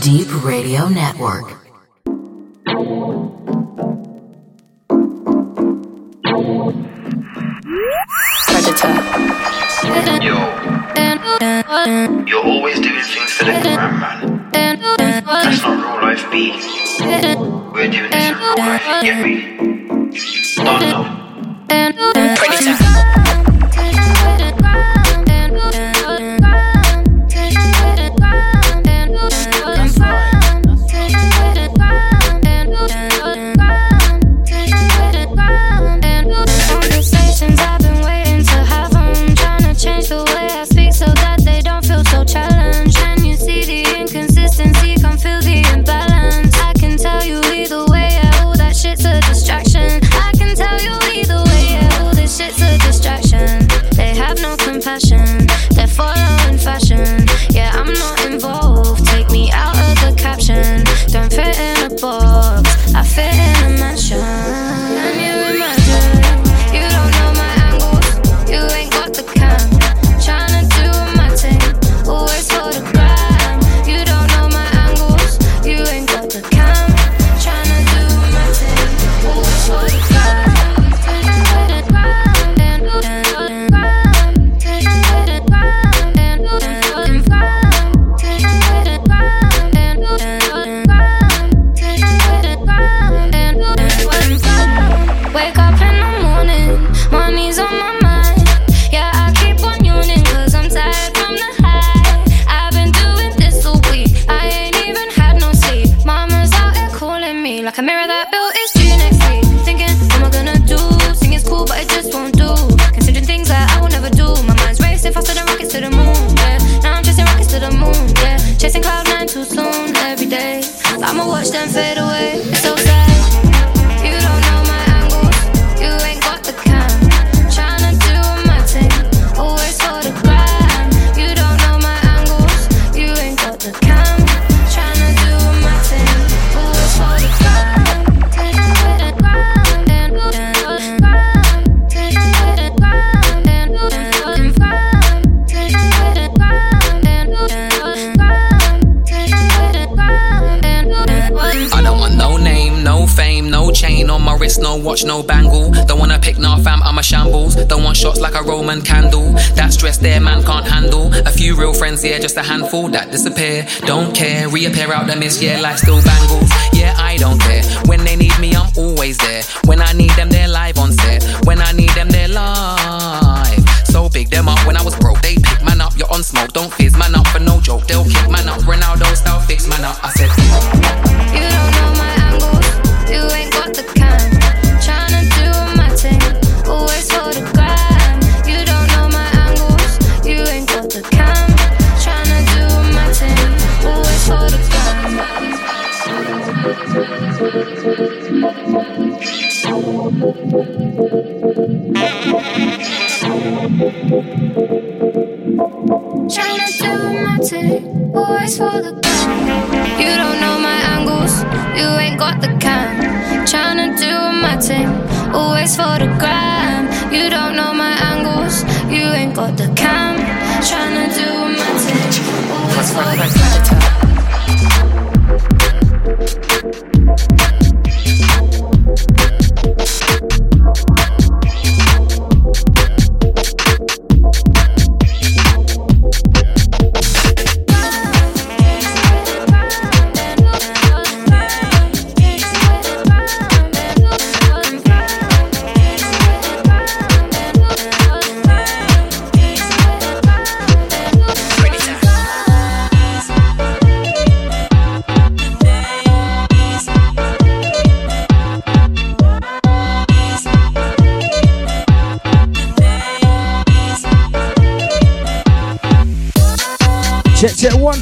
Deep Radio Network. Predator. Yo. You're always doing things for the gram, man. That's not real life, B. We're doing this in real life, you get me? Don't know. Predator. A handful that disappear. Don't care, reappear out the mist, yeah, life still bangles. Yeah, I don't care. When they need me, I'm always there. When I need them, got the cam. Trying to do my thing, always for the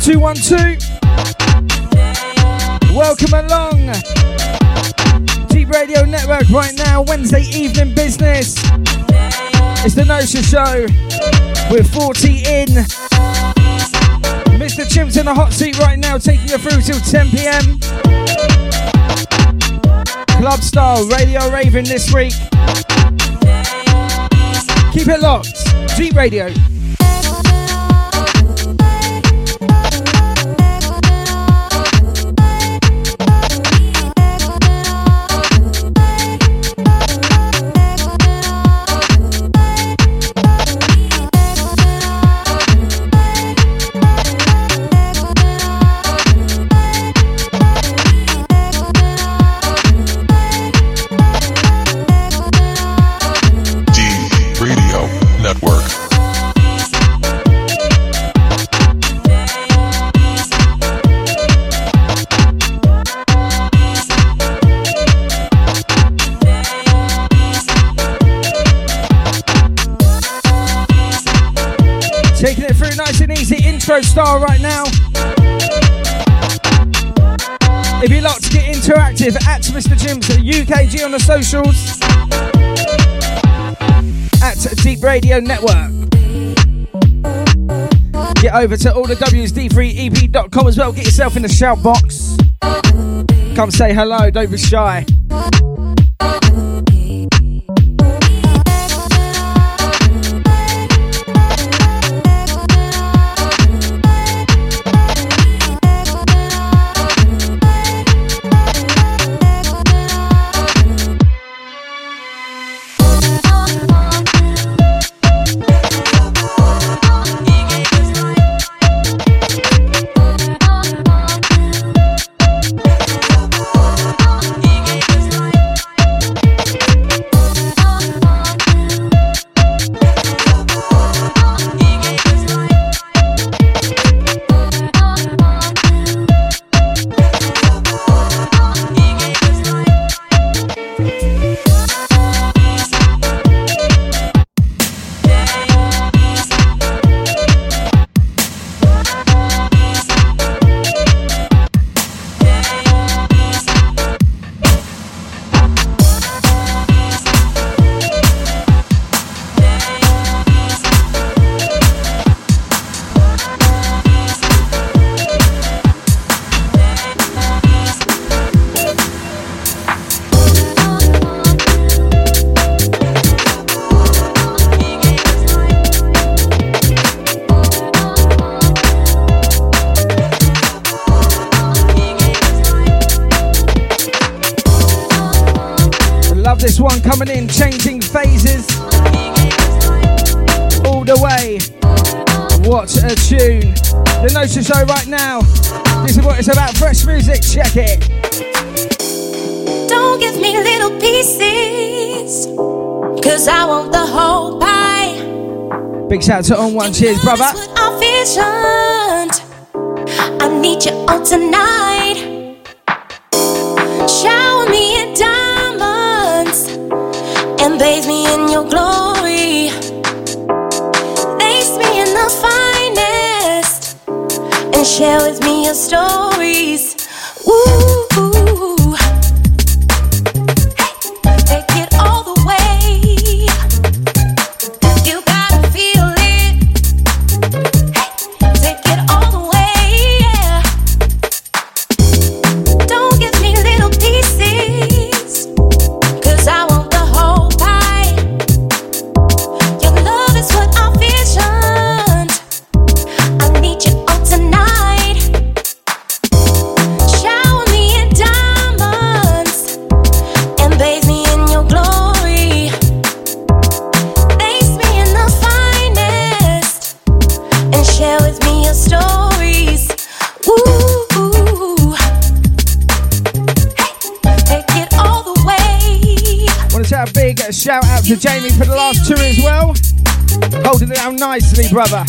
two, one, two. Welcome along. Deep Radio Network right now, Wednesday evening business. It's the NOSA Show. We're 40 in. Mr. Chimps in the hot seat right now, taking you through till 10 p.m. Club style, radio raving this week. Keep it locked. Deep Radio. Retro Star right now. If you'd like to get interactive, at Mr. Chimps UKG on the socials. At Deep Radio Network. Get over to all the WSD3EP.com as well. Get yourself in the shout box. Come say hello, don't be shy. Show right now. This is what it's about. Fresh music, check it. Don't give me little pieces, cause I want the whole pie. Big shout out to ON1, cheers, brother. I need you all tonight. Shower and bathe me in your glory. Lace me in the finest and share with me your stories. Ooh. To Jamie for the last two as well. Holding it down nicely, brother.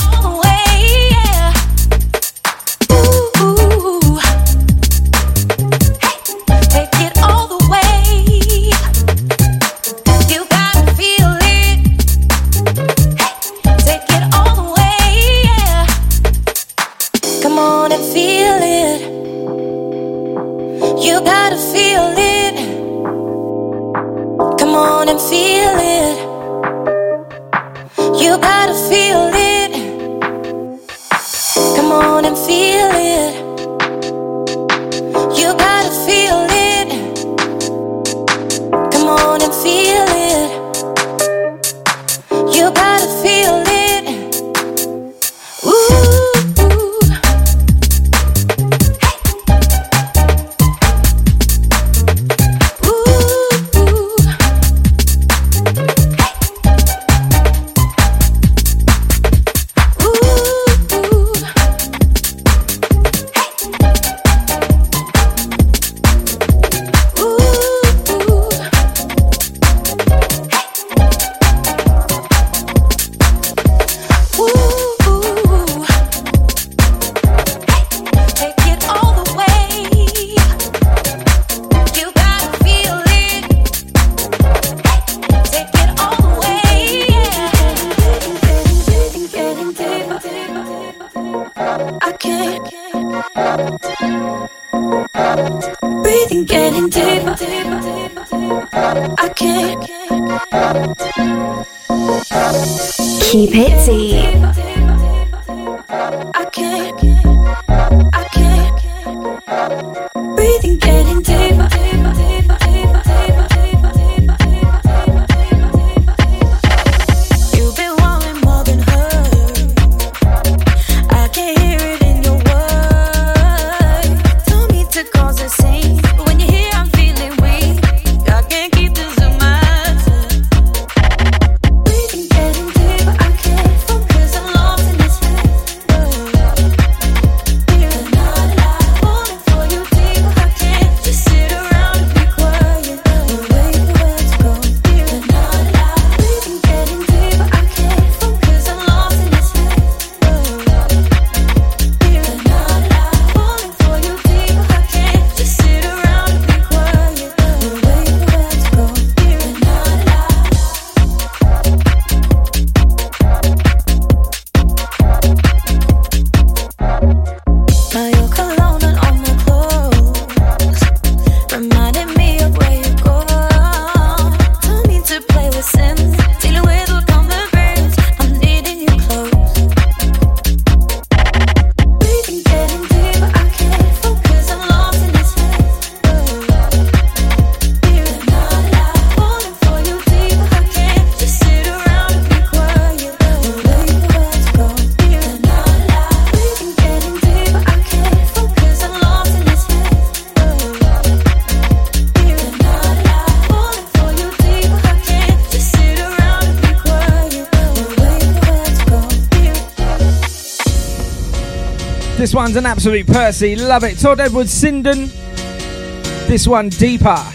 An absolute Percy. Love it. Todd Edwards Sinden. This one deeper.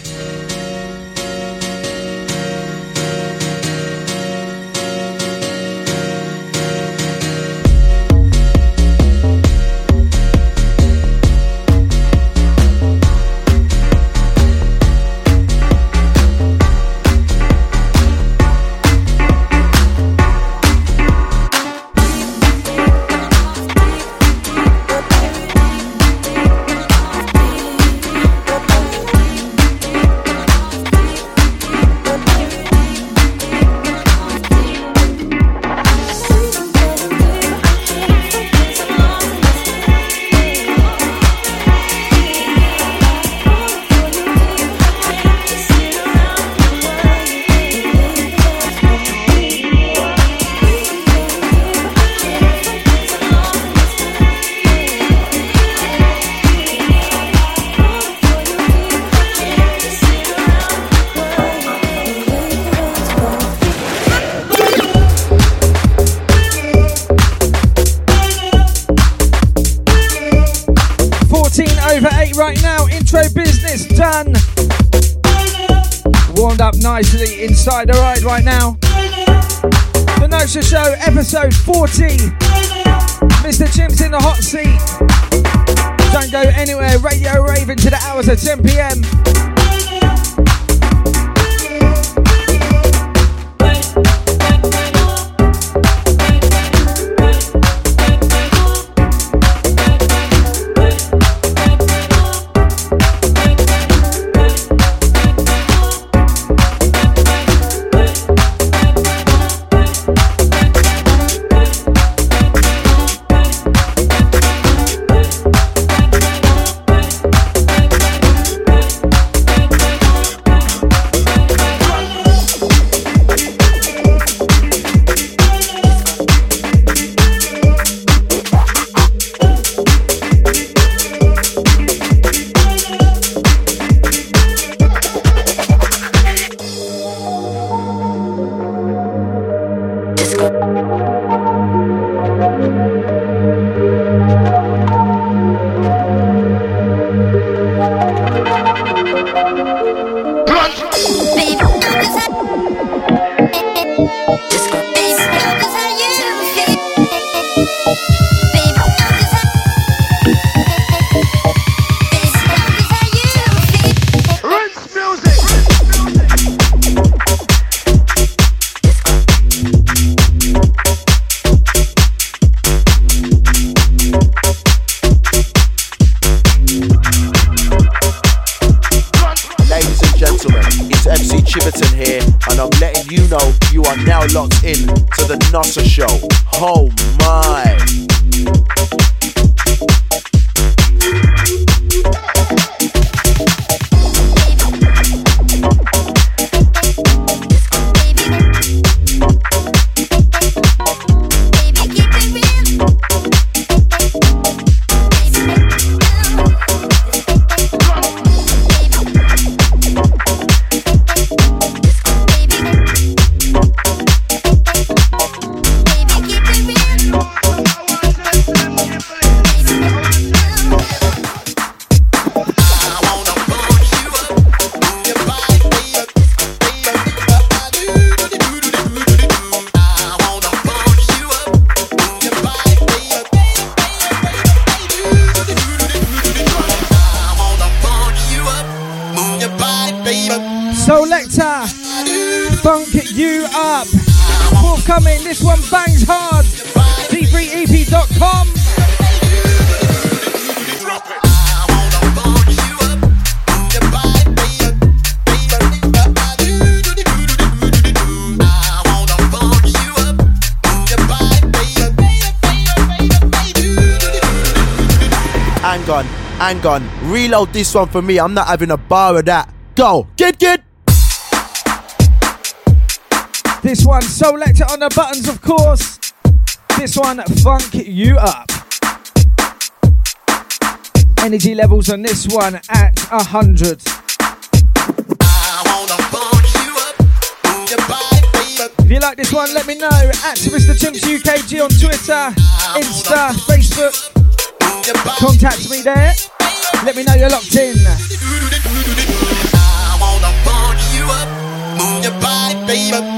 starting the ride right now. The NOSA Show, episode 14. This one for me. I'm not having a bar of that. Go, get, get. This one, Selector on the buttons, of course. This one, funk you up. Energy levels on this one at a hundred. If you like this one, let me know at Mr. Chimps UKG on Twitter, Insta, Facebook. Contact me there. Let me know you're locked in. I wanna you up, move your body, baby.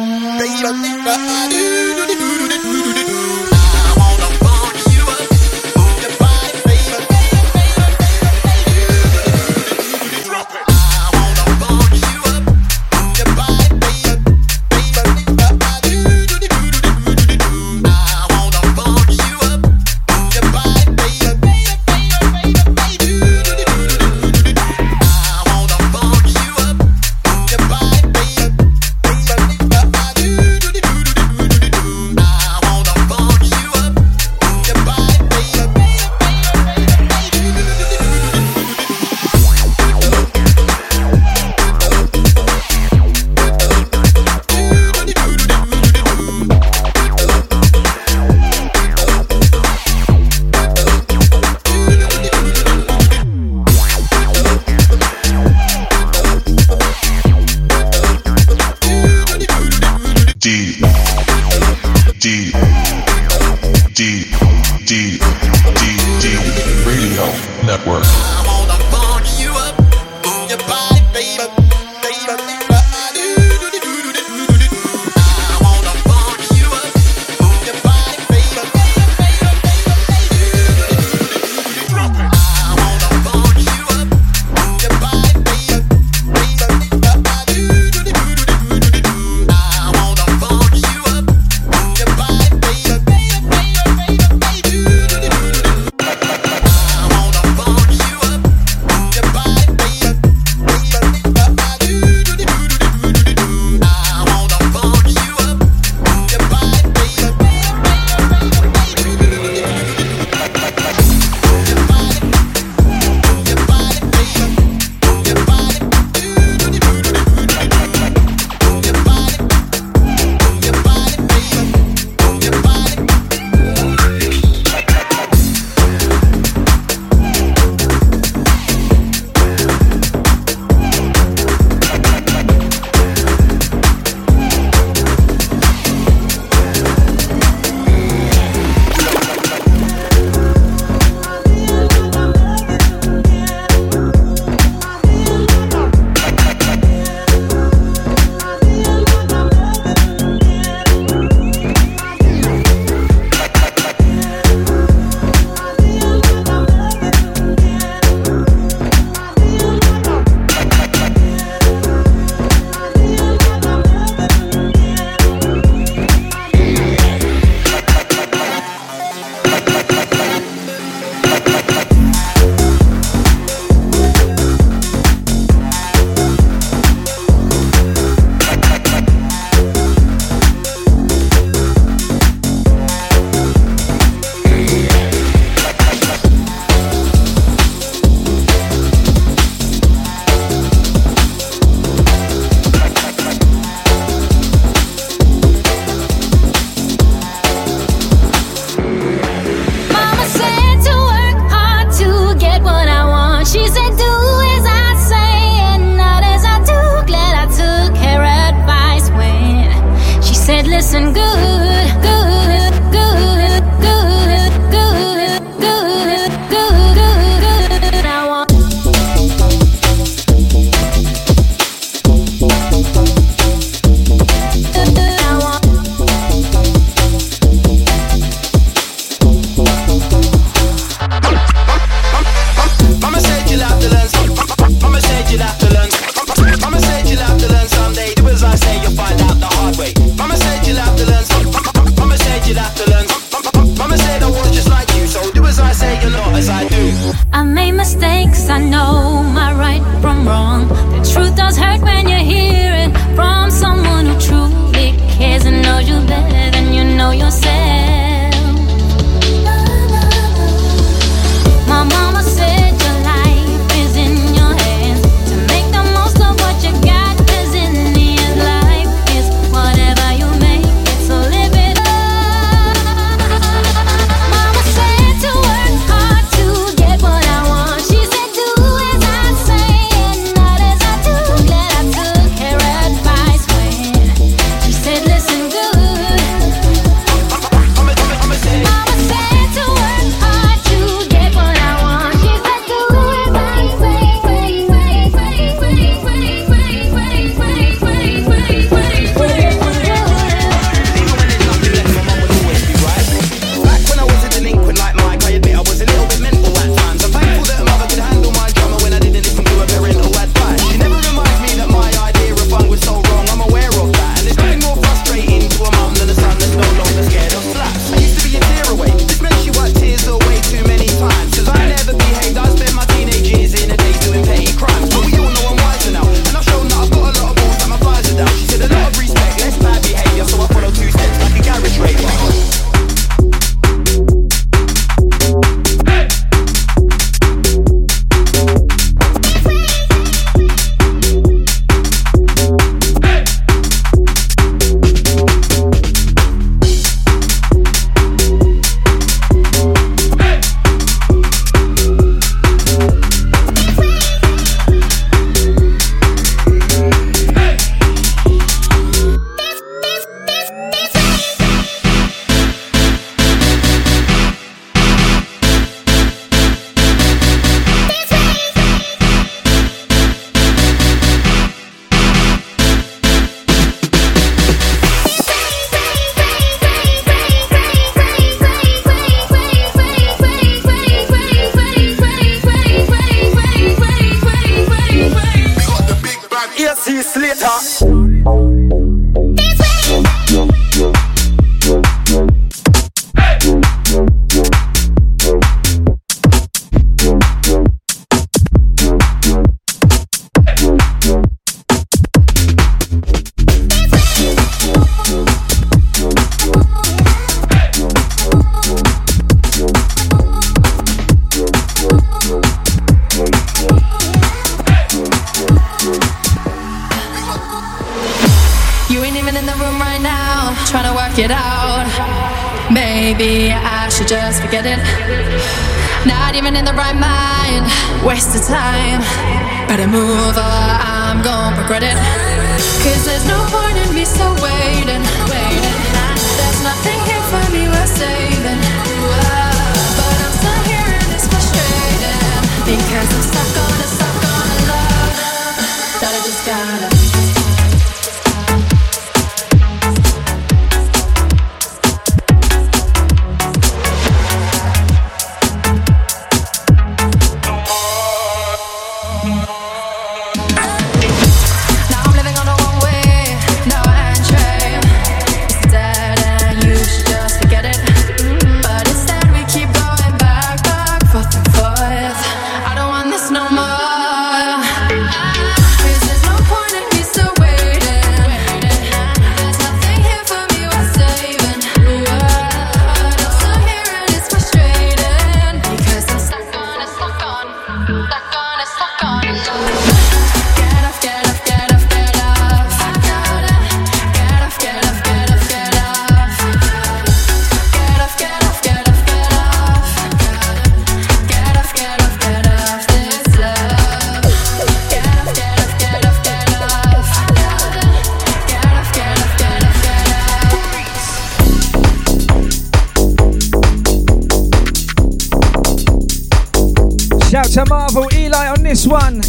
this one.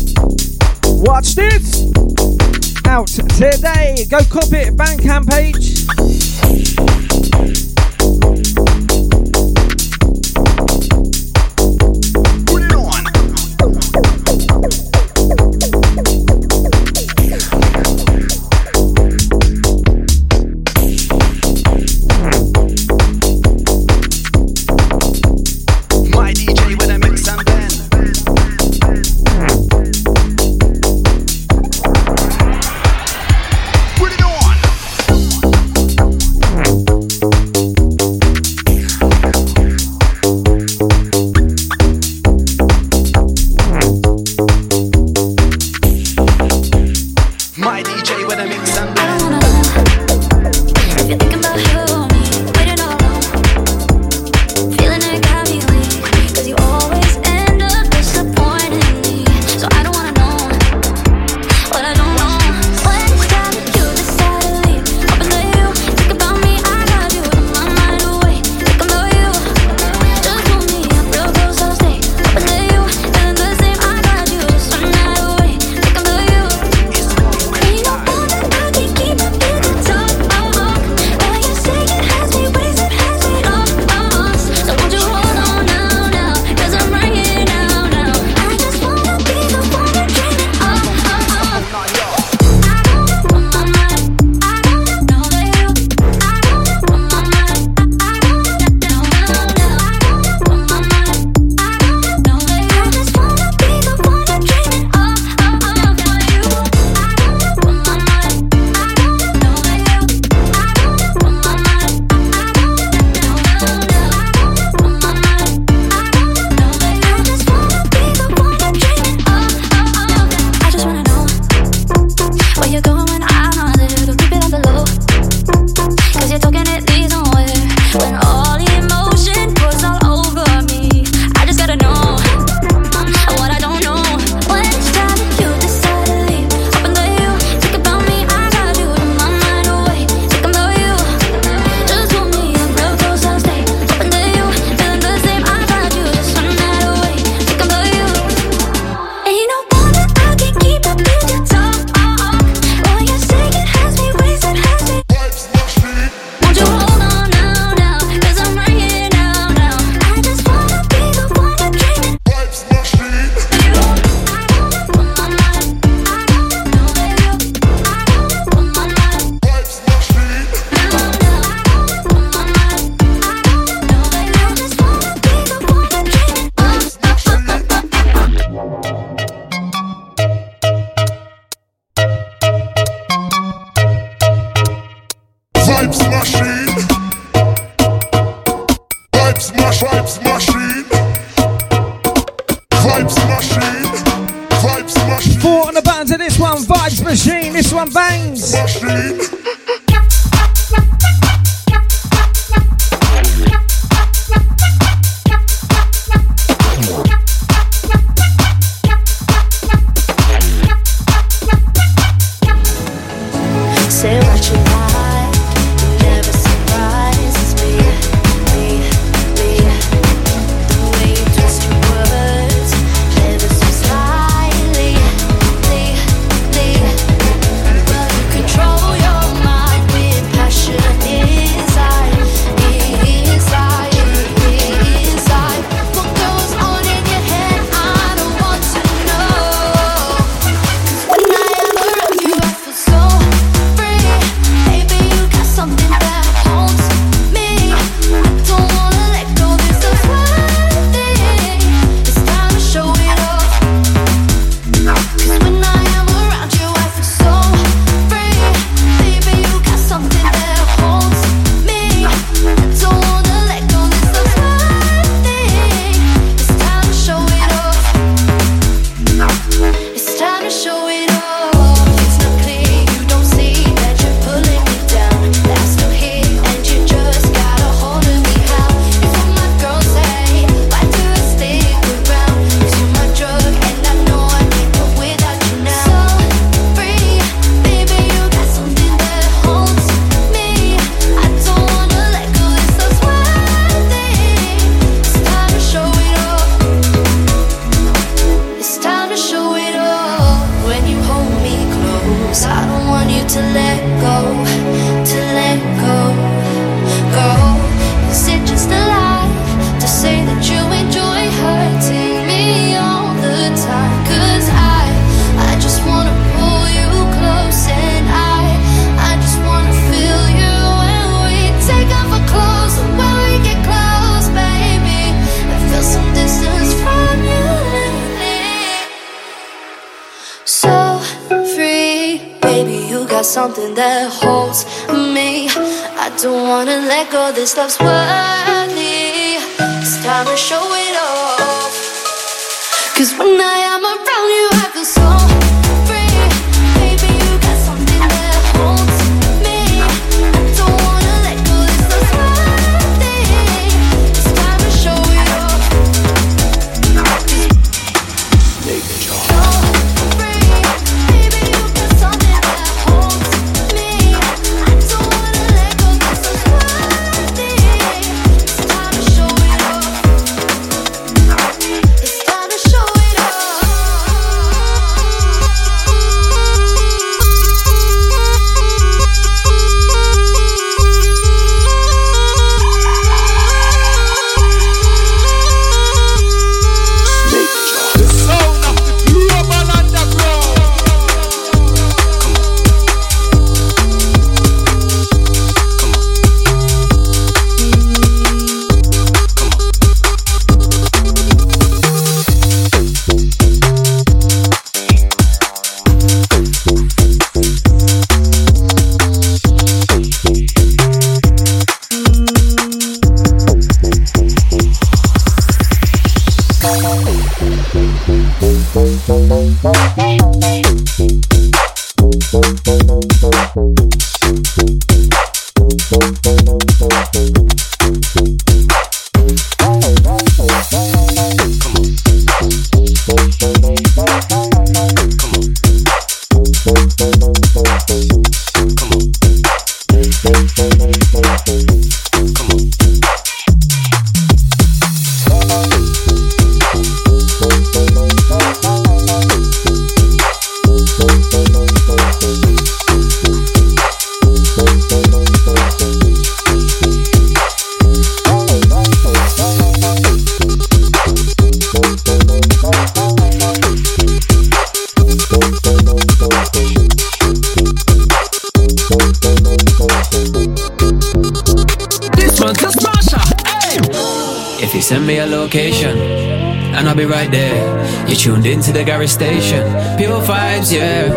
Watch this. Out today. Go copy it, Bandcamp page. The garage station. Pure vibes, yeah.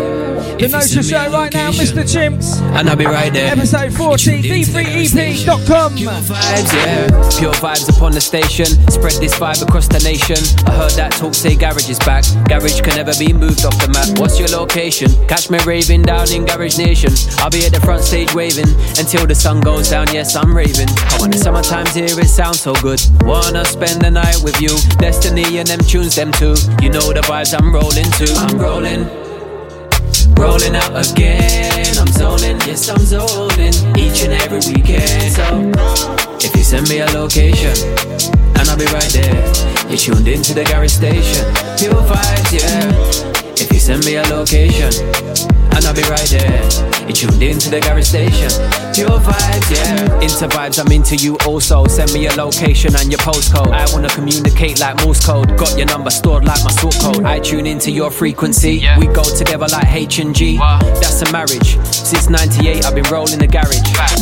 The NOSA Show right now, Mr. Chimps. And I'll be right there. Episode 40, d3ep.com. Pure vibes, yeah. Pure vibes upon the station. Spread this vibe across the nation. I heard that talk say garage is back. Garage can never be moved off the map. What's your location? Catch me raving down in Garage Nation. I'll be at the front stage waving until the sun goes down. Yes, I'm raving. Come on, the summertime's here, it sounds so good. Wanna spend the night with you. Destiny and them tunes, them too. You know the vibes I'm rolling to. I'm rolling. Rolling out again, I'm zoning, yes I'm zoning Each and every weekend. So, if you send me a location And I'll be right there. You're tuned into the garage station. Pure vibes, yeah. If you send me a location And I'll be right there You're tuned into the garage station. Pure vibes, yeah. Into vibes, I'm into you also. Send me your location and your postcode. I wanna communicate like Morse code. Got your number stored like my sort code. I tune into your frequency. We go together like H and G. That's a marriage. Since 98 I've been rolling the garage.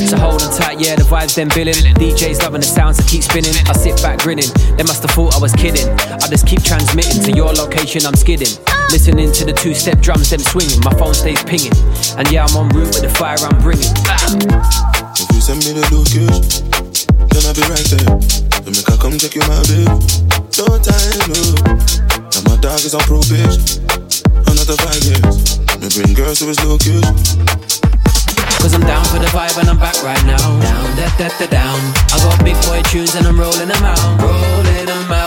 So hold on tight, yeah the vibes then billing. DJs loving the sounds that keep spinning. I sit back grinning. They must have thought I was kidding. I just keep transmitting to your location I'm skidding Listening to the two-step drums them swinging My phone stays pinging And yeah I'm on route with the fire I'm bringing If you send me the location, then I'll be right there. Then make I come check you, my babe. No time, no. And my dog is on probation. Another five years. Me bring girls to his location. Cause I'm down for the vibe and I'm back right now. Down, da, da, da, down. I got big boy tunes and I'm rolling them out. Rolling them out.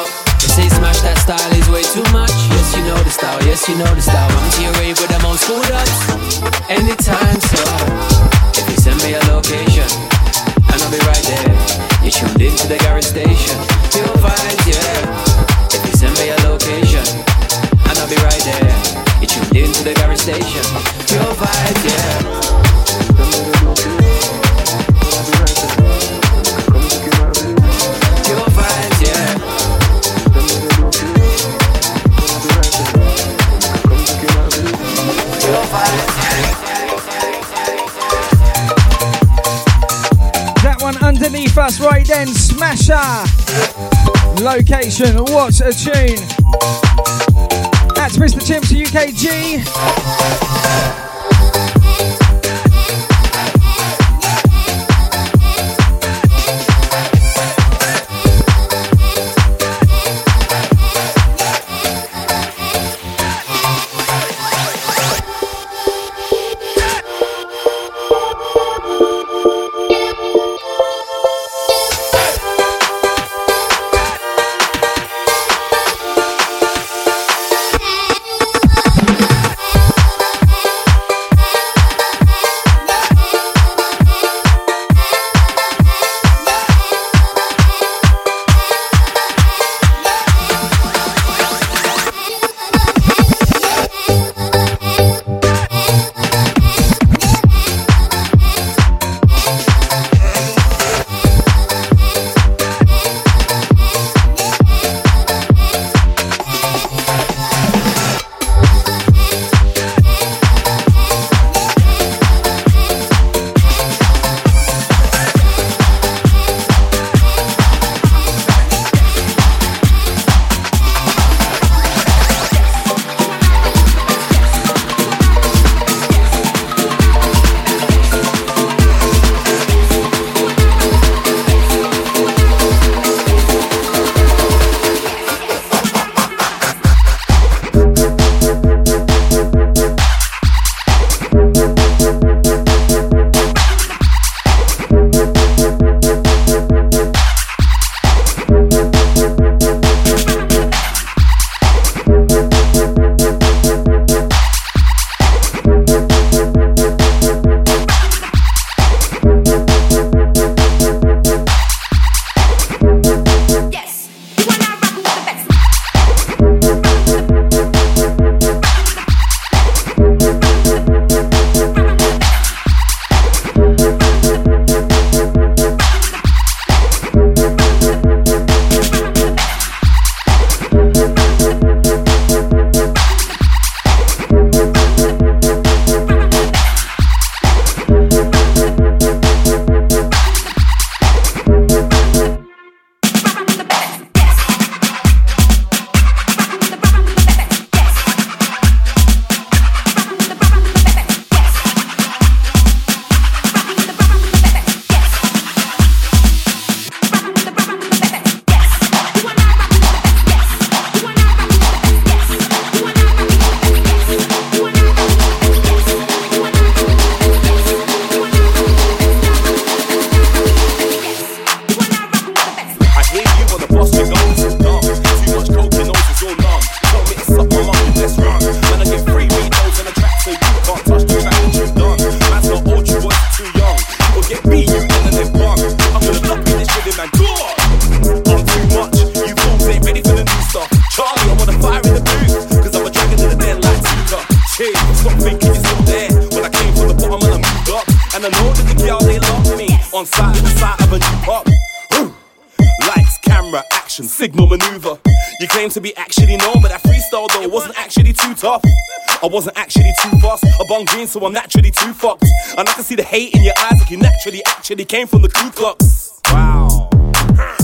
Say smash that style is way too much. Yes, you know the style. Yes, you know the style. I'm rave with them old school ups. Anytime, so. If you send me a location, and I'll be right there. You tuned into the garage station. Pure vibes, yeah. If you send me a location, and I'll be right there. You tuned into the garage station. Pure vibes, yeah. Us right then, Smasher. Location, what a tune. That's Mr. Chimps UKG. Wasn't actually too fast. A bung green, so I'm naturally too fucked. And I can see the hate in your eyes like you naturally actually came from the Ku Klux. Wow.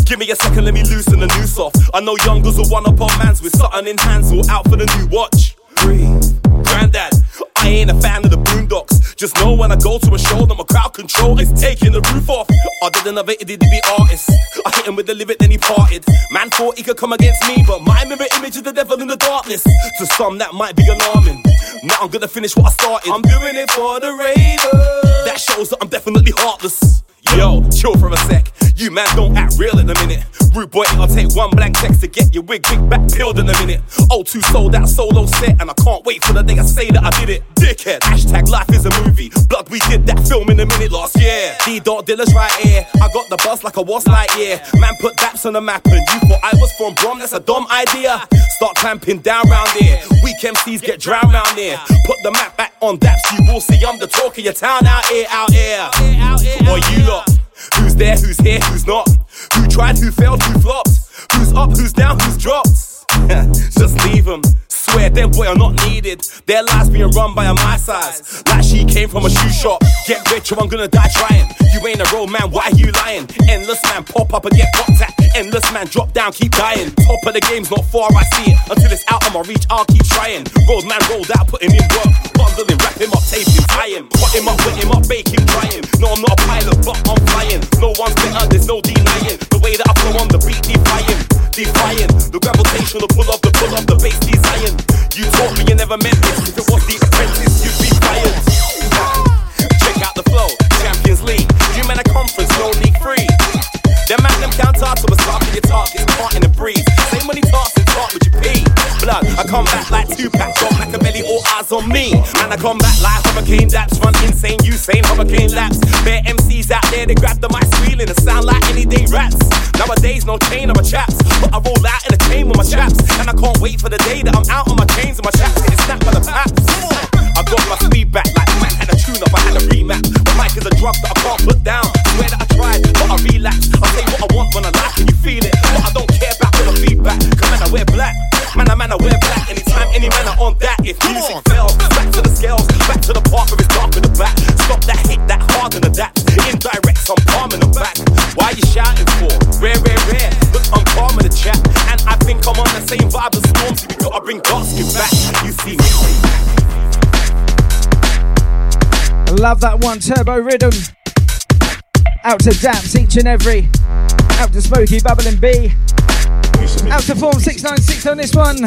Give me a second, let me loosen the noose off. I know young girls will one up on mans with something in hands, all out for the new watch. Breathe. Granddad, I ain't a fan of the boondocks. Just know when I go to a show that my crowd control is taking the roof off. Other than another bitty artist. I hit him with the lyric, then he parted. Man thought he could come against me, but my mirror image is the devil in the darkness. To some, that might be alarming. Now I'm gonna finish what I started. I'm doing it for the ravers. That shows that I'm definitely heartless. Yo, chill for a sec. You man don't act real in a minute. Rude boy, I'll take one blank text to get your wig big back peeled in a minute. O2 sold out solo set, and I can't wait for the day I say that I did it. Dickhead. Hashtag life is a movie. Blood, we did that film in a minute last year. D dot Diller's right here. I got the buzz like a was light year. Man put daps on the map, and you thought I was from Brom. That's a dumb idea. Start clamping down round here. Weak MCs get drowned round here. Put the map back on daps, you will see I'm the talk of your town out here, out here. Or you lot. Who's there, who's here, who's not? Who tried, who failed, who flopped? Who's up, who's down, who's dropped? Just leave them. Swear, them boy are not needed. Their lives being run by a my size. Like she came from a shoe shop. Get rich or I'm gonna die trying. You ain't a real man, why you lying? Endless man, pop up and get popped at. Endless man, drop down, keep dying. Top of the game's not far, I see it. Until it's out of my reach, I'll keep trying. Road man rolled out, putting in work. Bundling, wrap him up, tape him, tie him. Up, put him up, bake him, frying. No, I'm not a pilot, but I'm flying. No one's better, there's no denying. The way that I flow on the beat, defying. Defying. The gravitational pull up, the pull up, the bass design. You taught me you never meant this. If it was the apprentice, you'd be fired. Check out the flow, Champions League. You man a conference, no league free. Them man them count to a of your targets, part in the breeze. Say money talks and talk with your pee. Blood, I come back like Tupac's, John Machiavelli, all eyes on me. And I come back like hurricane daps, run insane, insane hurricane laps. Bare MCs out there, they grab the mic squealing and sound like any day rats. Nowadays, no chain on my chaps, but I roll out in a chain with my chaps. And I can't wait for the day that I'm out on my chains and my chaps getting snapped by the paps. I got my speed back like man had a tune up, I had a remap. The mic is a drug that I can't put down. Swear that I tried, but I relapse. I say what I want when I like and you feel it. But I don't care about the feedback. Cause man, I wear black. Man, I man, I wear black. Anytime, any man are on that. If music fails, back to the scales, back to the part where it's dark in the back. Stop that hit, that hard and adapt. Indirect, I'm palming them back. Why you shouting for? Rare, rare, rare. Look, I'm calm in the chat. And I think I'm on the same vibe as Stormzy. We gotta bring Godskin back. You see me. Love that one, Turbo Rhythm. Out to Daps each and every. Out to Smokey, Bubbling B. Out to Form 696 on this one.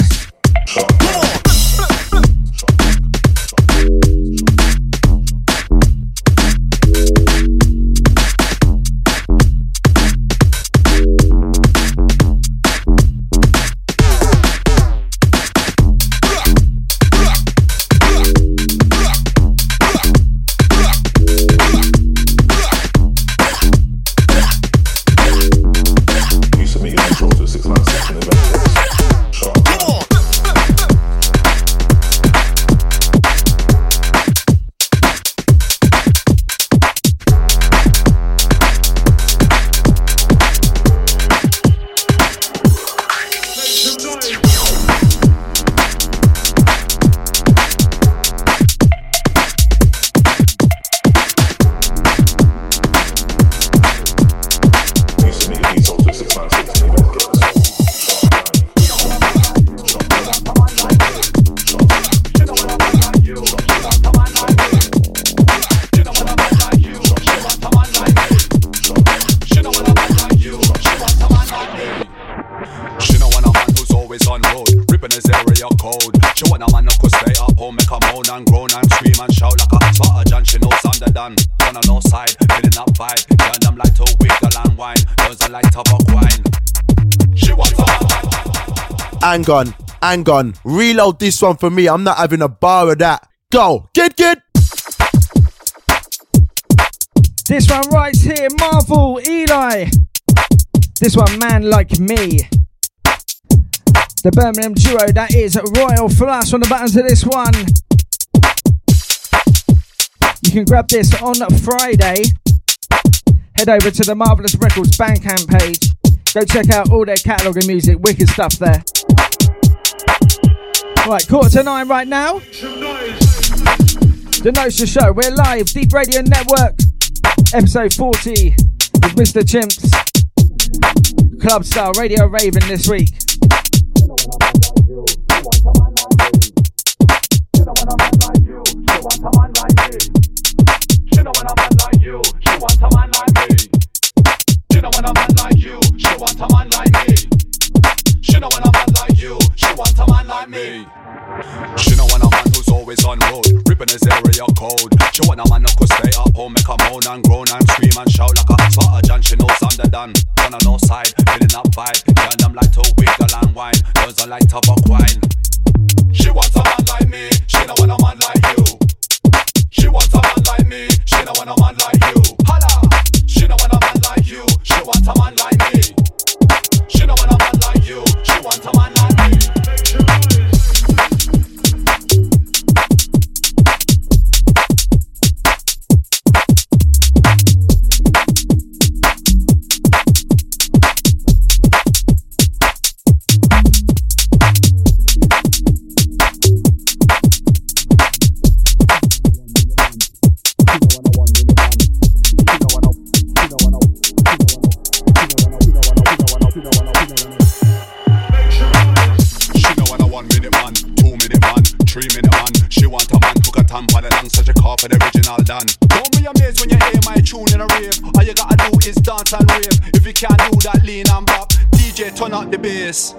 hang on, hang on. Reload this one for me. I'm not having a bar of that. Go, kid, kid. This one right here, Marvel, Eli. This one, man like me. The Birmingham duo, that is Royal Flash on the buttons of this one. You can grab this on Friday. Head over to the Marvelous Records Bandcamp page. Go check out all their catalogue of music, wicked stuff there. Right, quarter to nine right now. The NOSA Show, we're live, Deep Radio Network, episode 40 with Mr. Chimps, Club Style, Radio Raven this week. at me. She know want a man who's always on road, ripping his area code. She want a man who could stay up home, make a moan and groan and scream and shout like a spotter. And she knows I'm the done. On an side, feeling that vibe. Turn them like to wiggle and wine. Those are like tobacco wine. She wants a man like me. She don't want a man like you. She wants a man like me. She don't want a man like you. Holla. She don't want a man like you. She wants a man like me. She don't want a man like you. She wants a man like me. Babylon, such a call for original done. Don't be amazed when you hear my tune in a rave. All you gotta do is dance and rave. If you can't do that, lean and bop. DJ, turn up the bass.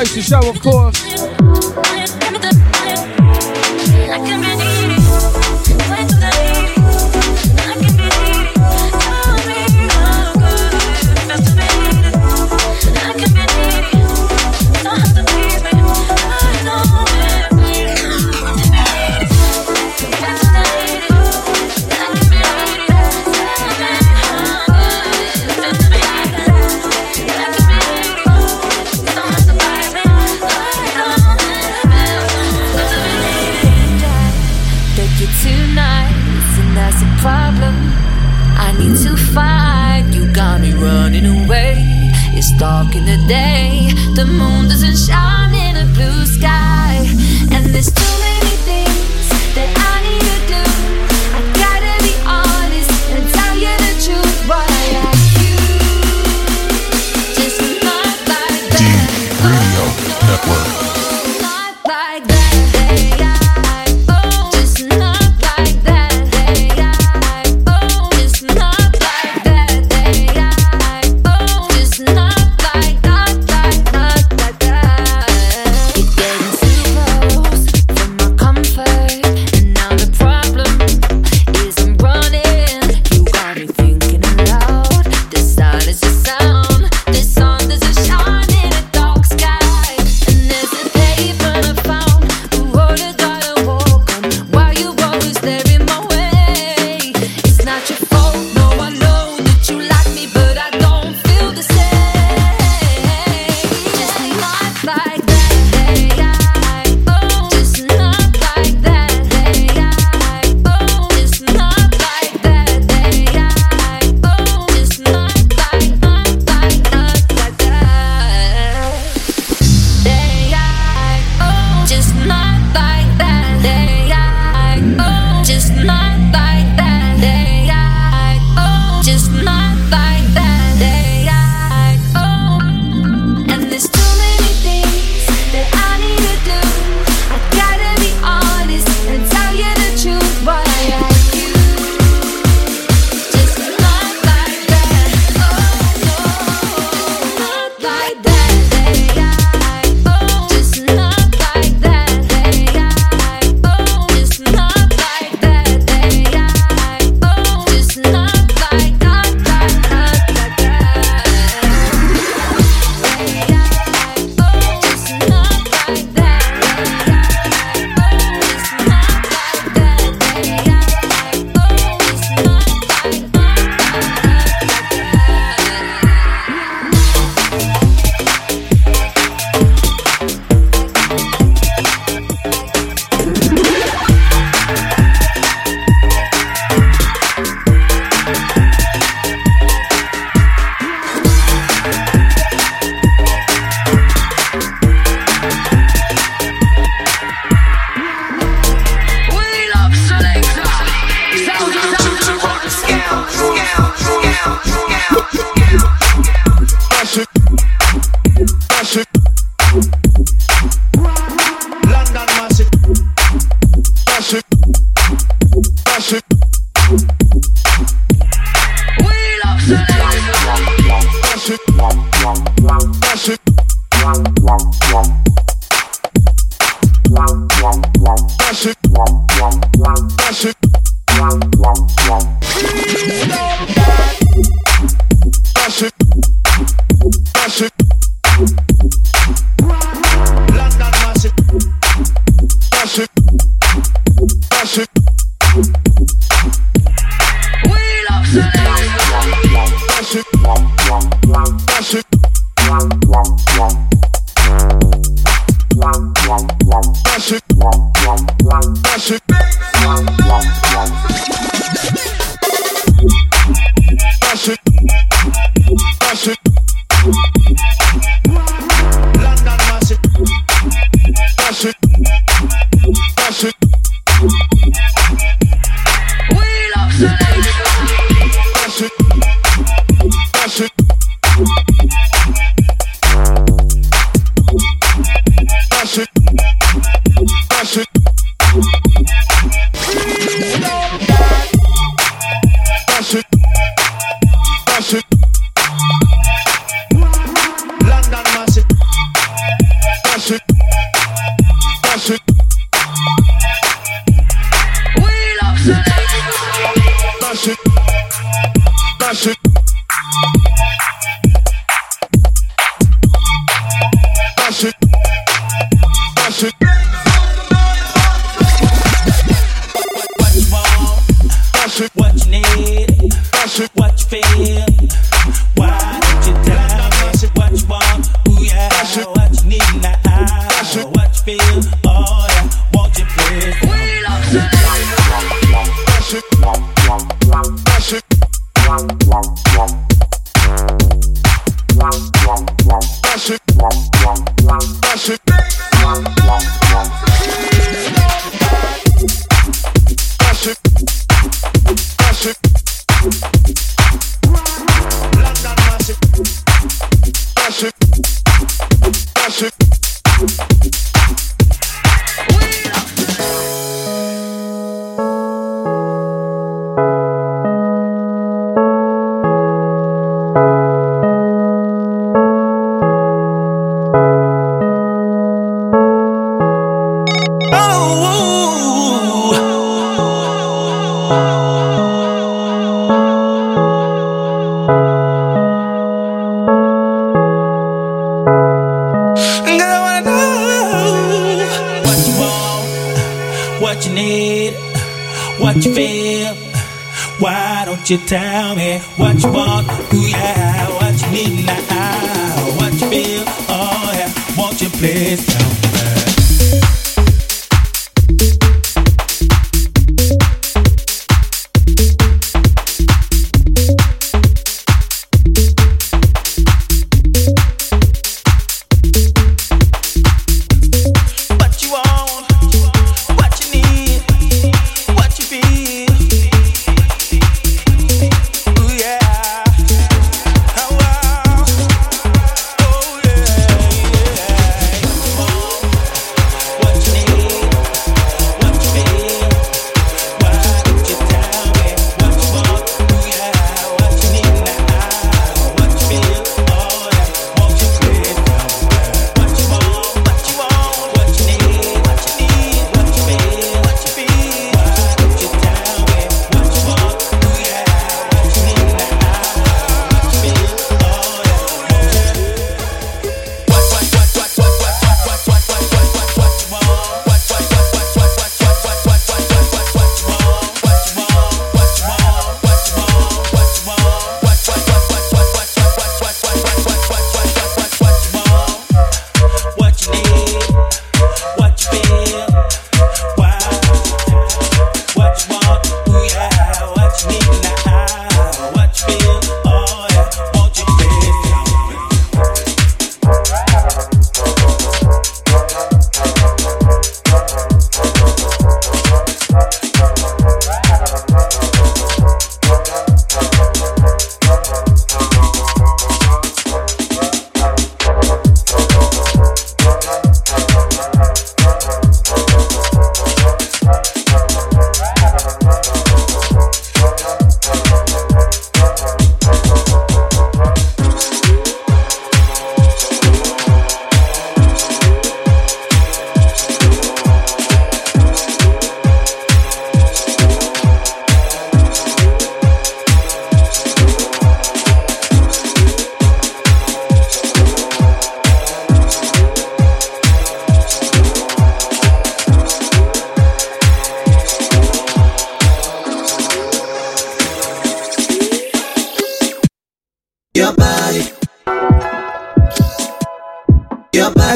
It's the Show, of course. feel. you time.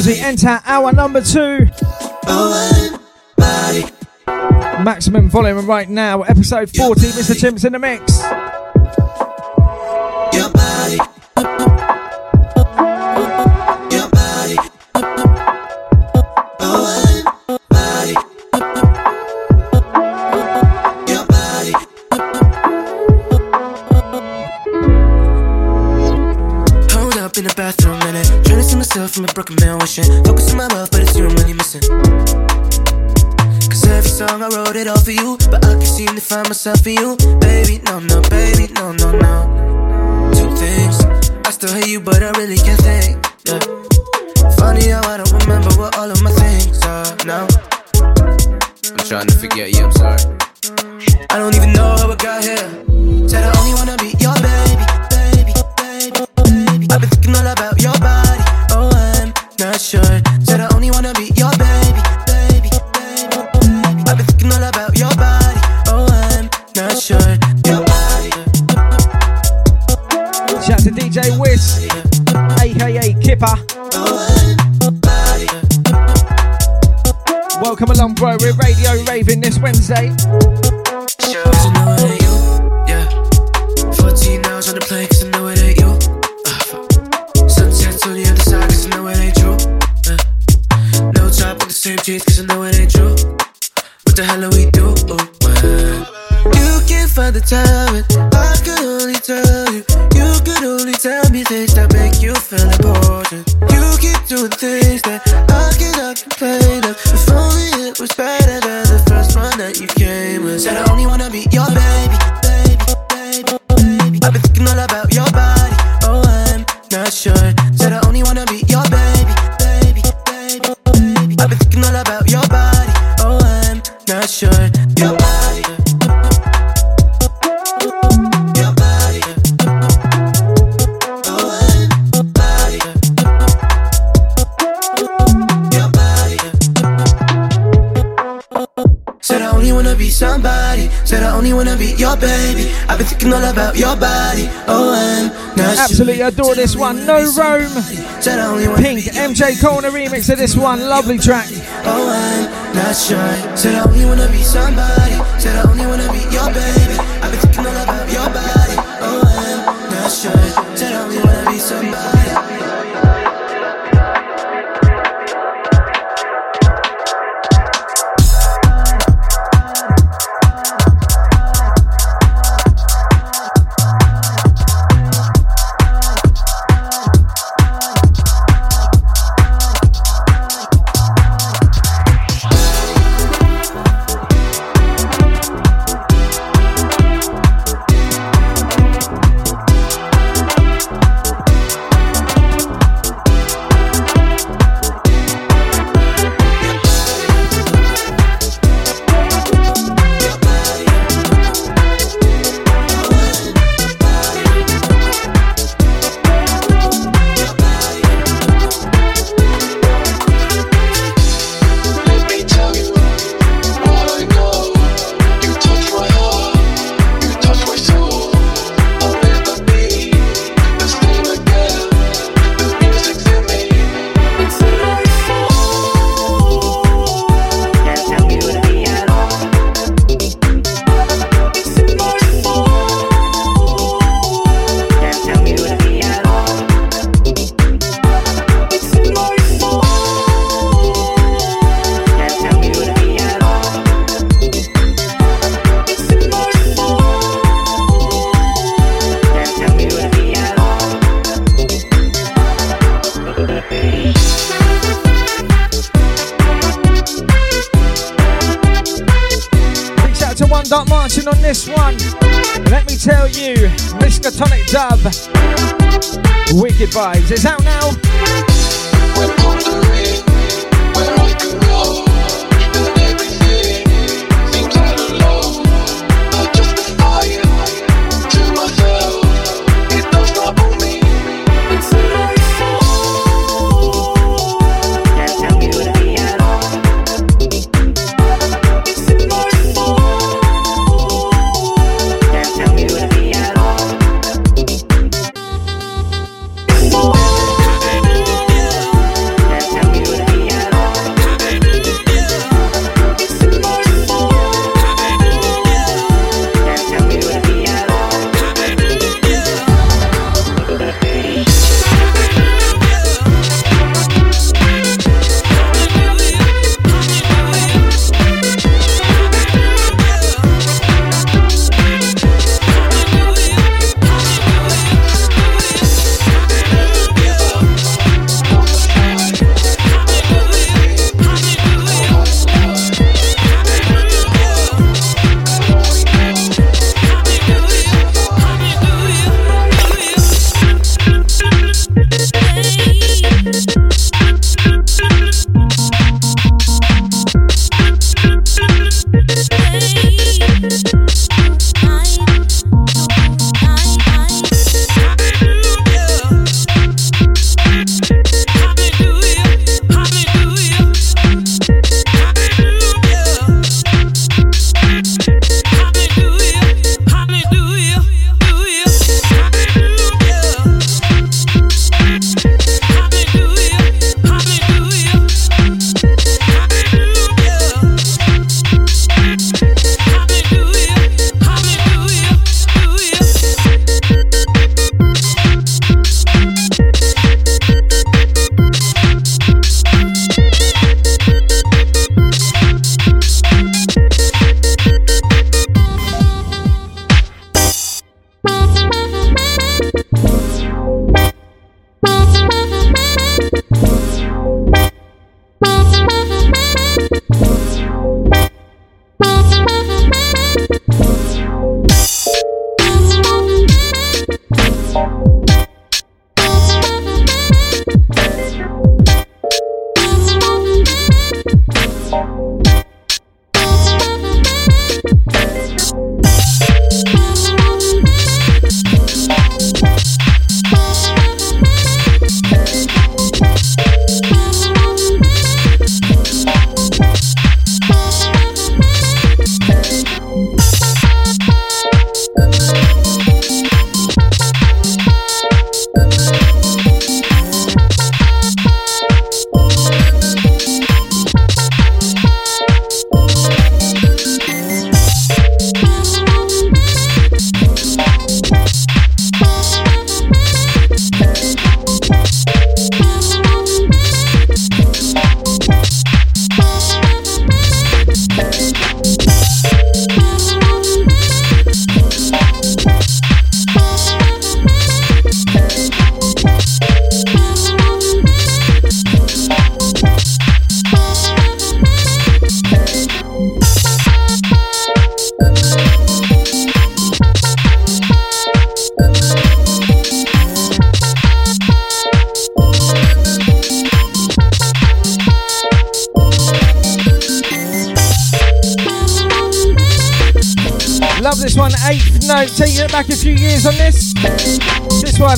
as we enter hour number two. Maximum volume right now, episode 40. Mr. Chimps in the mix. myself for you. this one, No Rome. Pink, MJ Corner remix of this one, lovely track. Oh, I'm not sure. Said I only wanna be somebody. Wicked Vibes. is out now.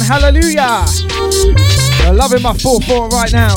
Hallelujah. I'm loving my 4 4 right now.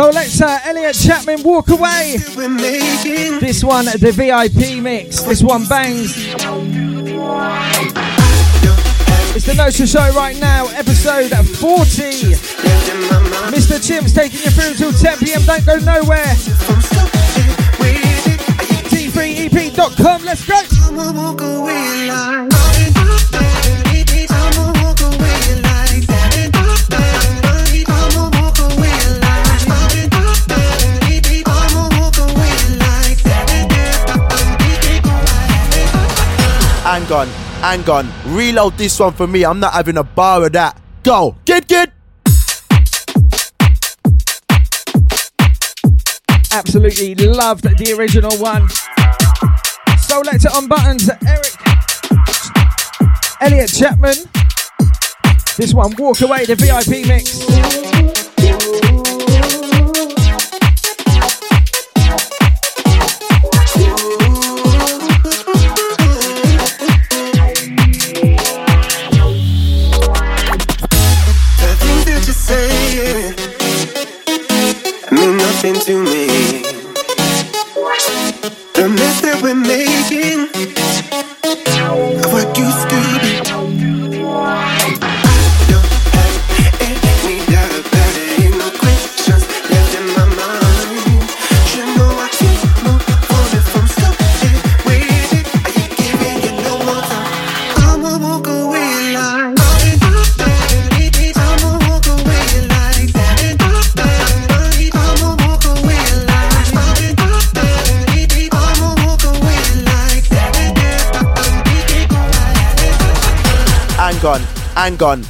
Uh, one, the VIP mix. This one bangs. It's the NOSA Show right now, episode 40. Mr. Chimps taking you through till 10 pm. Don't go nowhere. D3EP.com, let's go. Hang on, hang on. Reload this one for me. I'm not having a bar of that. Go, get, get. Absolutely loved the original one. so Selector on buttons, Eric. Elliot Chapman. This one, Walk Away, the VIP mix.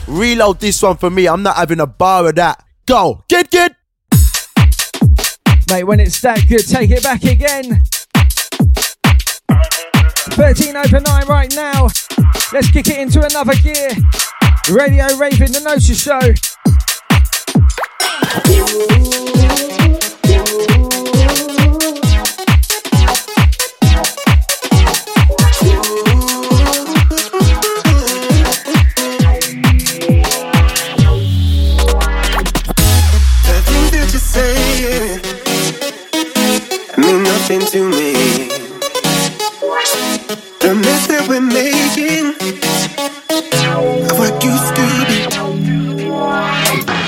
Reload this one for me. I'm not having a bar of that. Go, get, get. Mate, when it's that good, take it back again. 13 open 9 right now. Let's kick it into another gear. Radio Raving, the NOSA Show. nothing to me. The mess that we're making what used to be.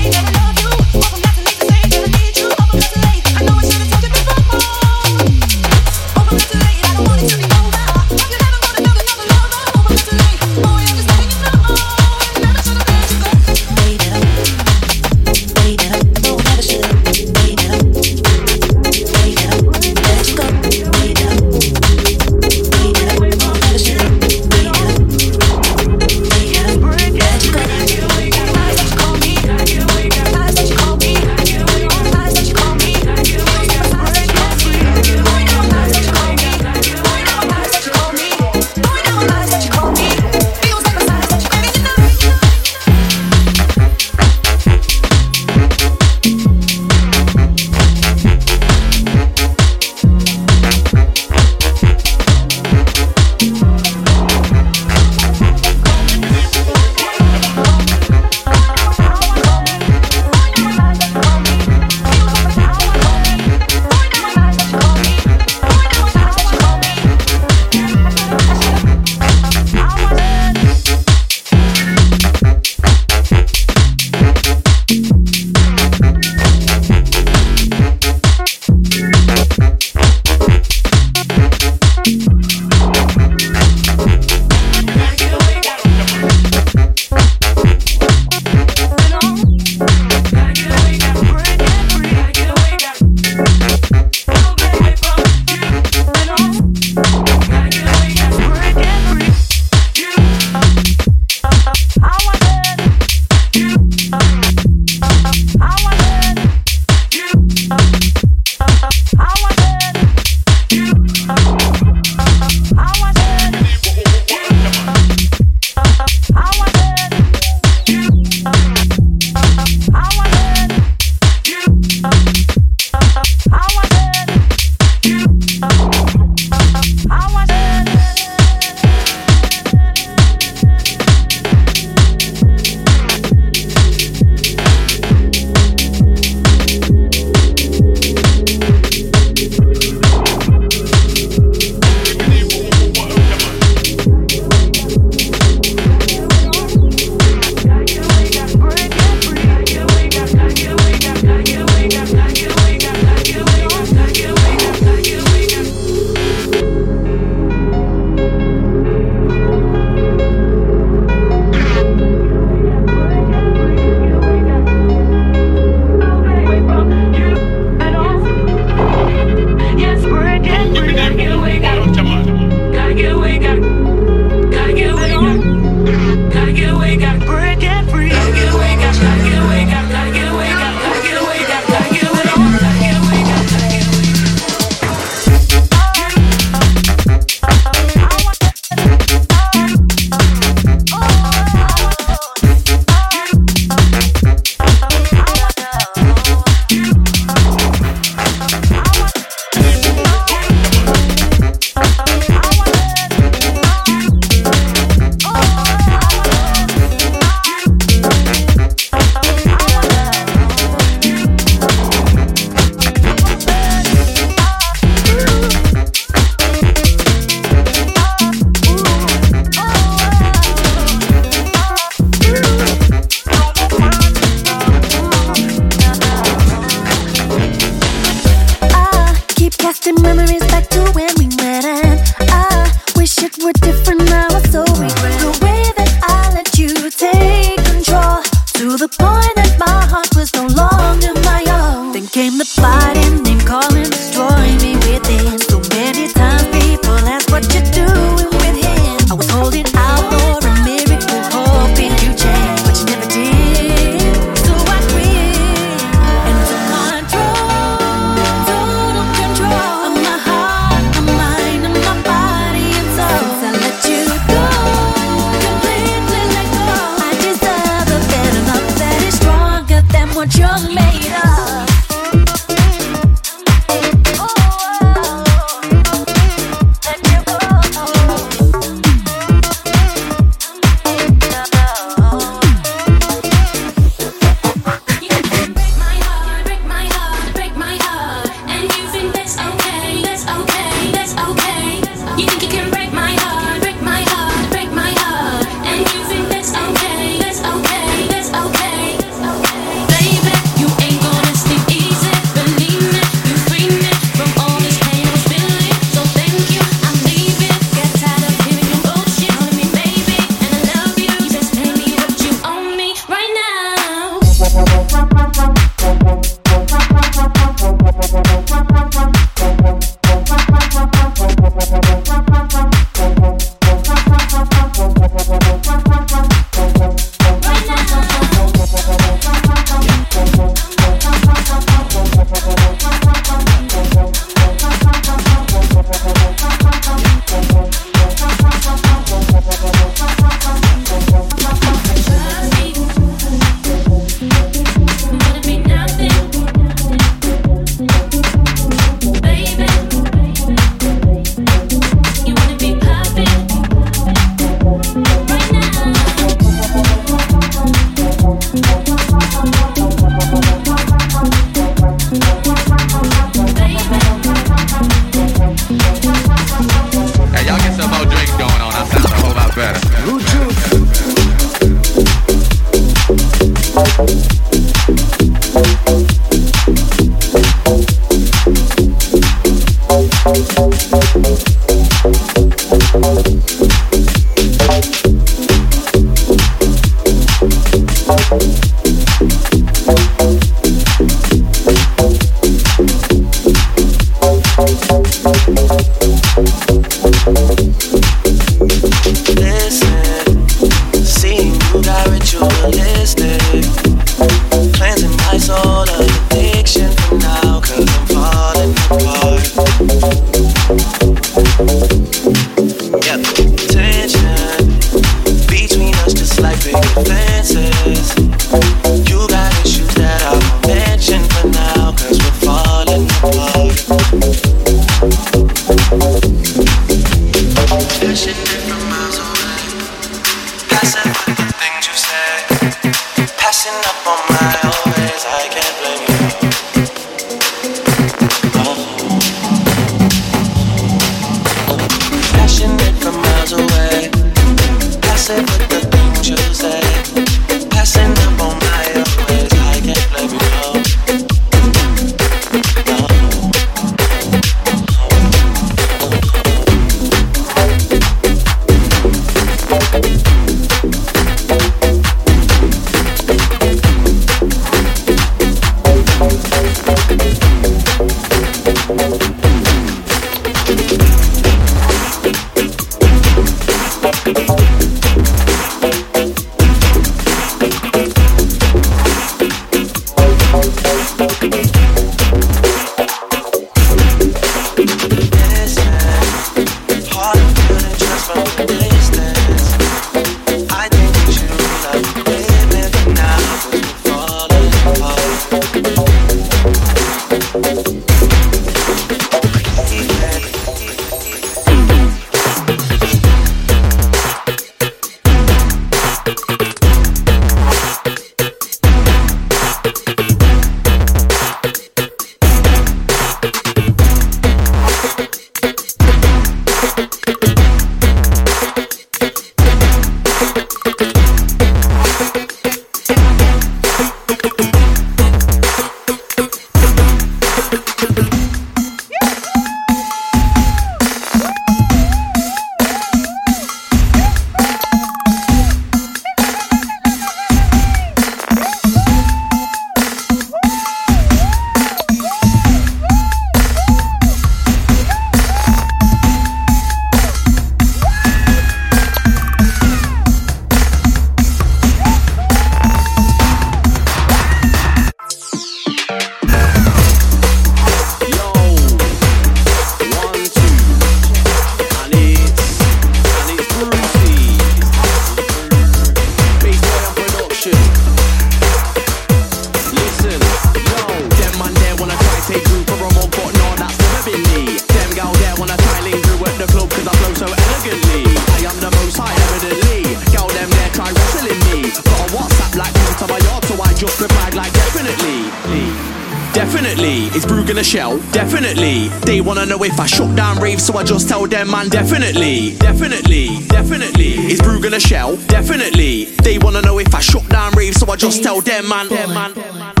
They wanna know if I shut down raves, so I just tell them, man, definitely. Definitely. Definitely. Is Brew gonna shell? Definitely. They wanna know if I shut down raves, so I just tell them, man. Definitely.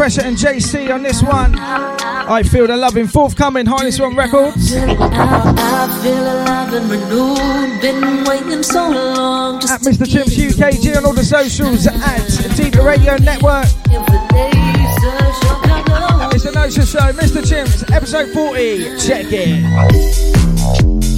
Pressure and JC on this one. I feel the loving forthcoming. Harness One Records. At Mr. Chimps UKG on all the socials. At Deeper Radio Network. It's the NOSA Show. Mr. Chimps, episode 40. Check it.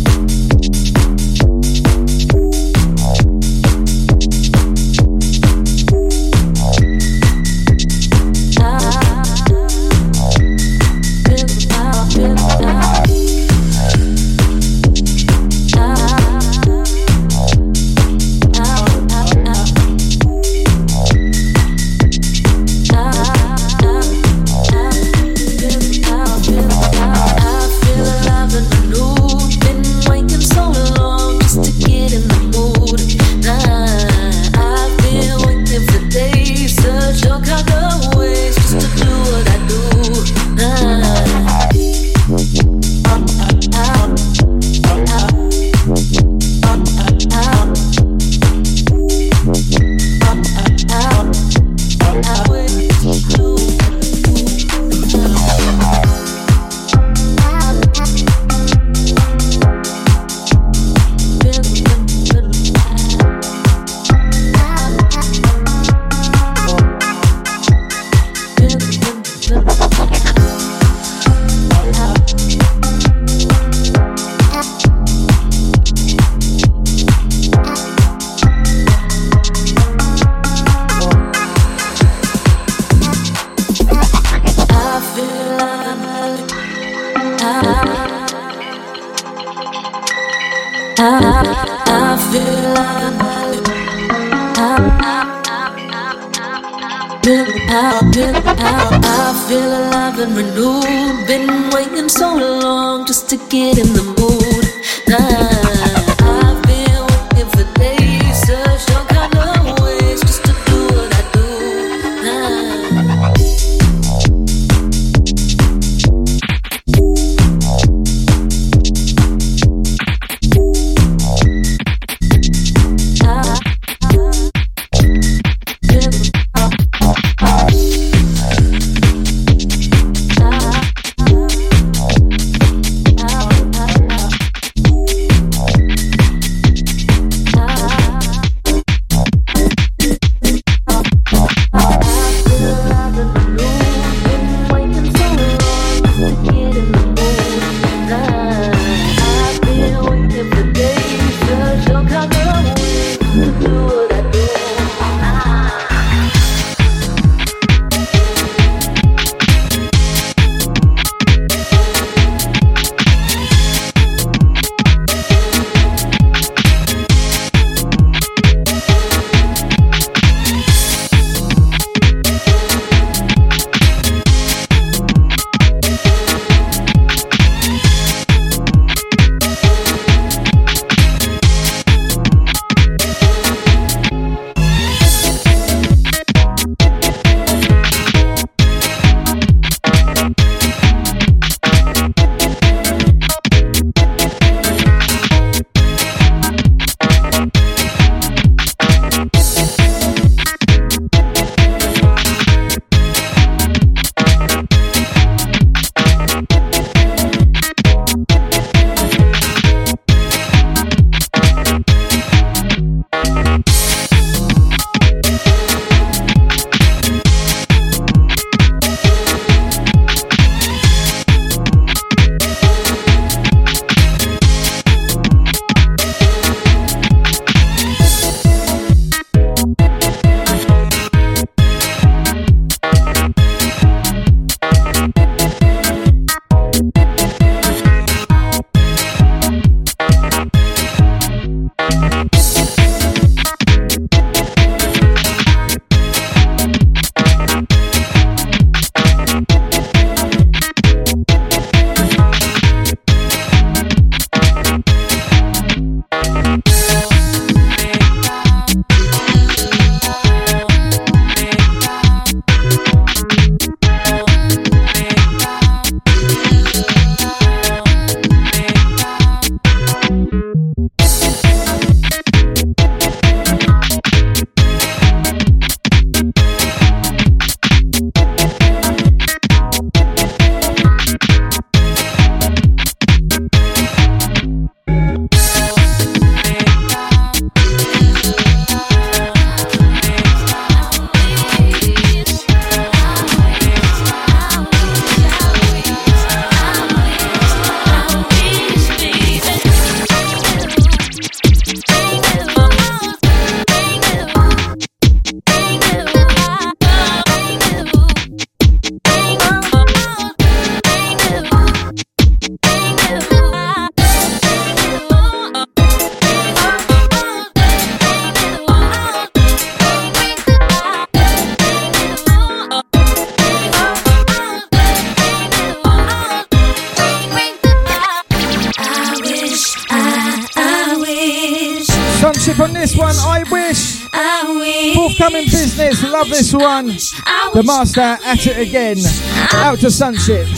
The master at it again. Out to Sunship.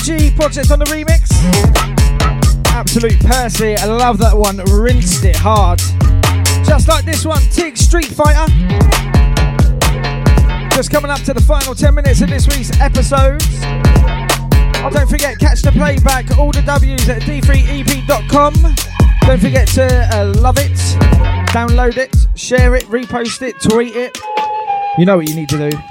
B1G project on the remix. Absolute Percy. I love that one. Rinsed it hard. Just like this one. Tig Street Fighter. Just coming up to the final 10 minutes of this week's episode. Oh, don't forget, catch the playback, all the W's at d3ep.com. Don't forget to uh, love it, download it, share it, repost it, tweet it. You know what you need to do.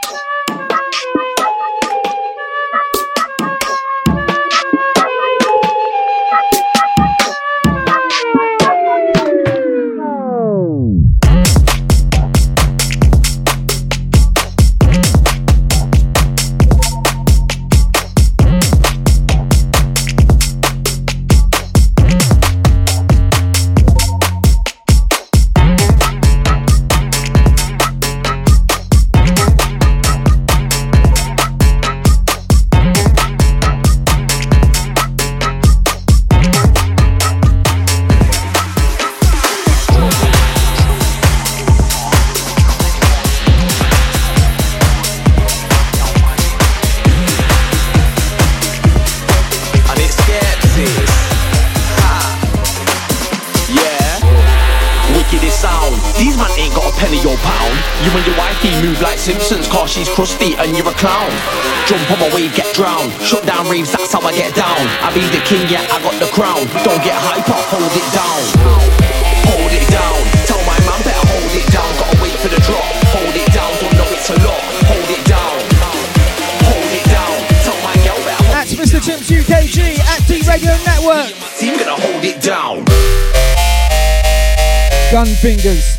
She's crusty and you're a clown. Jump on my wave, get drowned. Shut down raves, that's how I get down. I be the king, yeah, I got the crown. Don't get hyper, hold it down. Hold it down. Tell my man better hold it down. Gotta wait for the drop. Hold it down, don't know it's a lot. Hold it down. Hold it down. Tell my girl better hold That's Mr. Chimps UKG at D Radio Network. Team gonna hold it down. Gun fingers.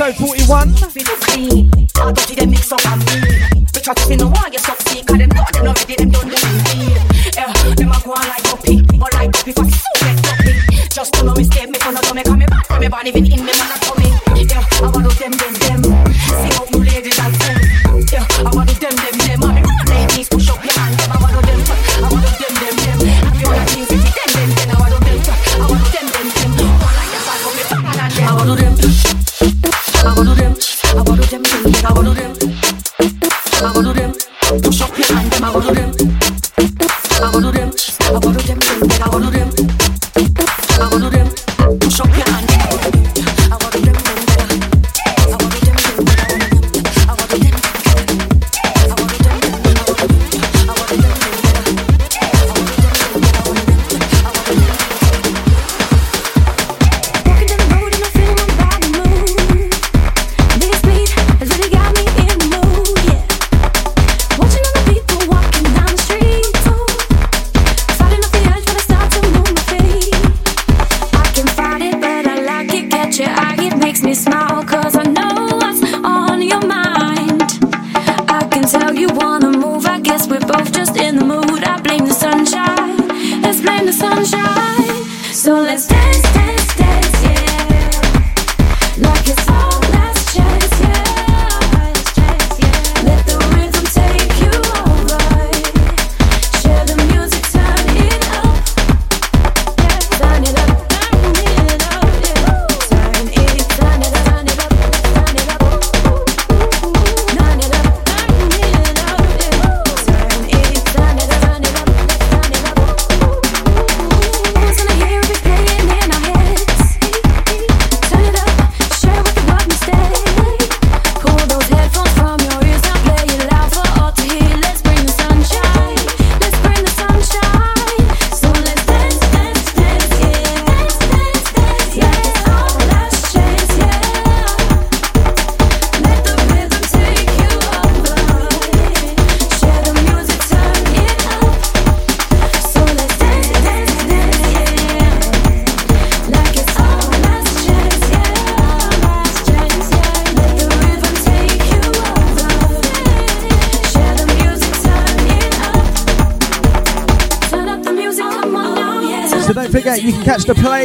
episode 41.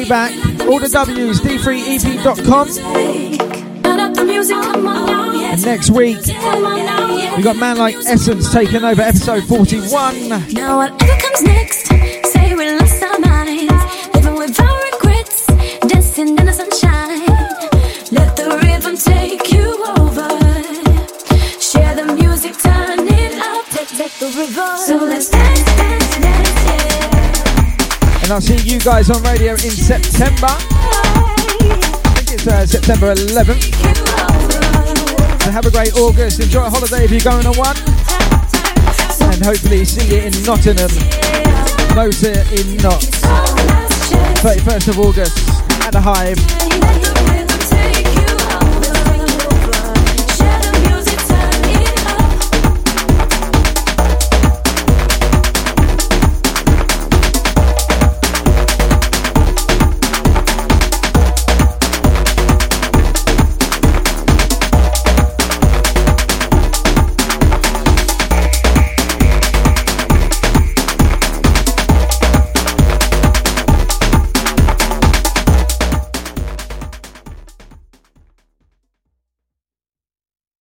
back. All the W's, d3ep.com. And next week, we got Man Like Essence taking over episode 41. Now, whatever comes next. I'll see you guys on radio in September. I think it's uh, September 11th. So have a great August. Enjoy a holiday if you're going on one. And hopefully see you in Nottingham. Motor in Notts. 31st of August at the Hive.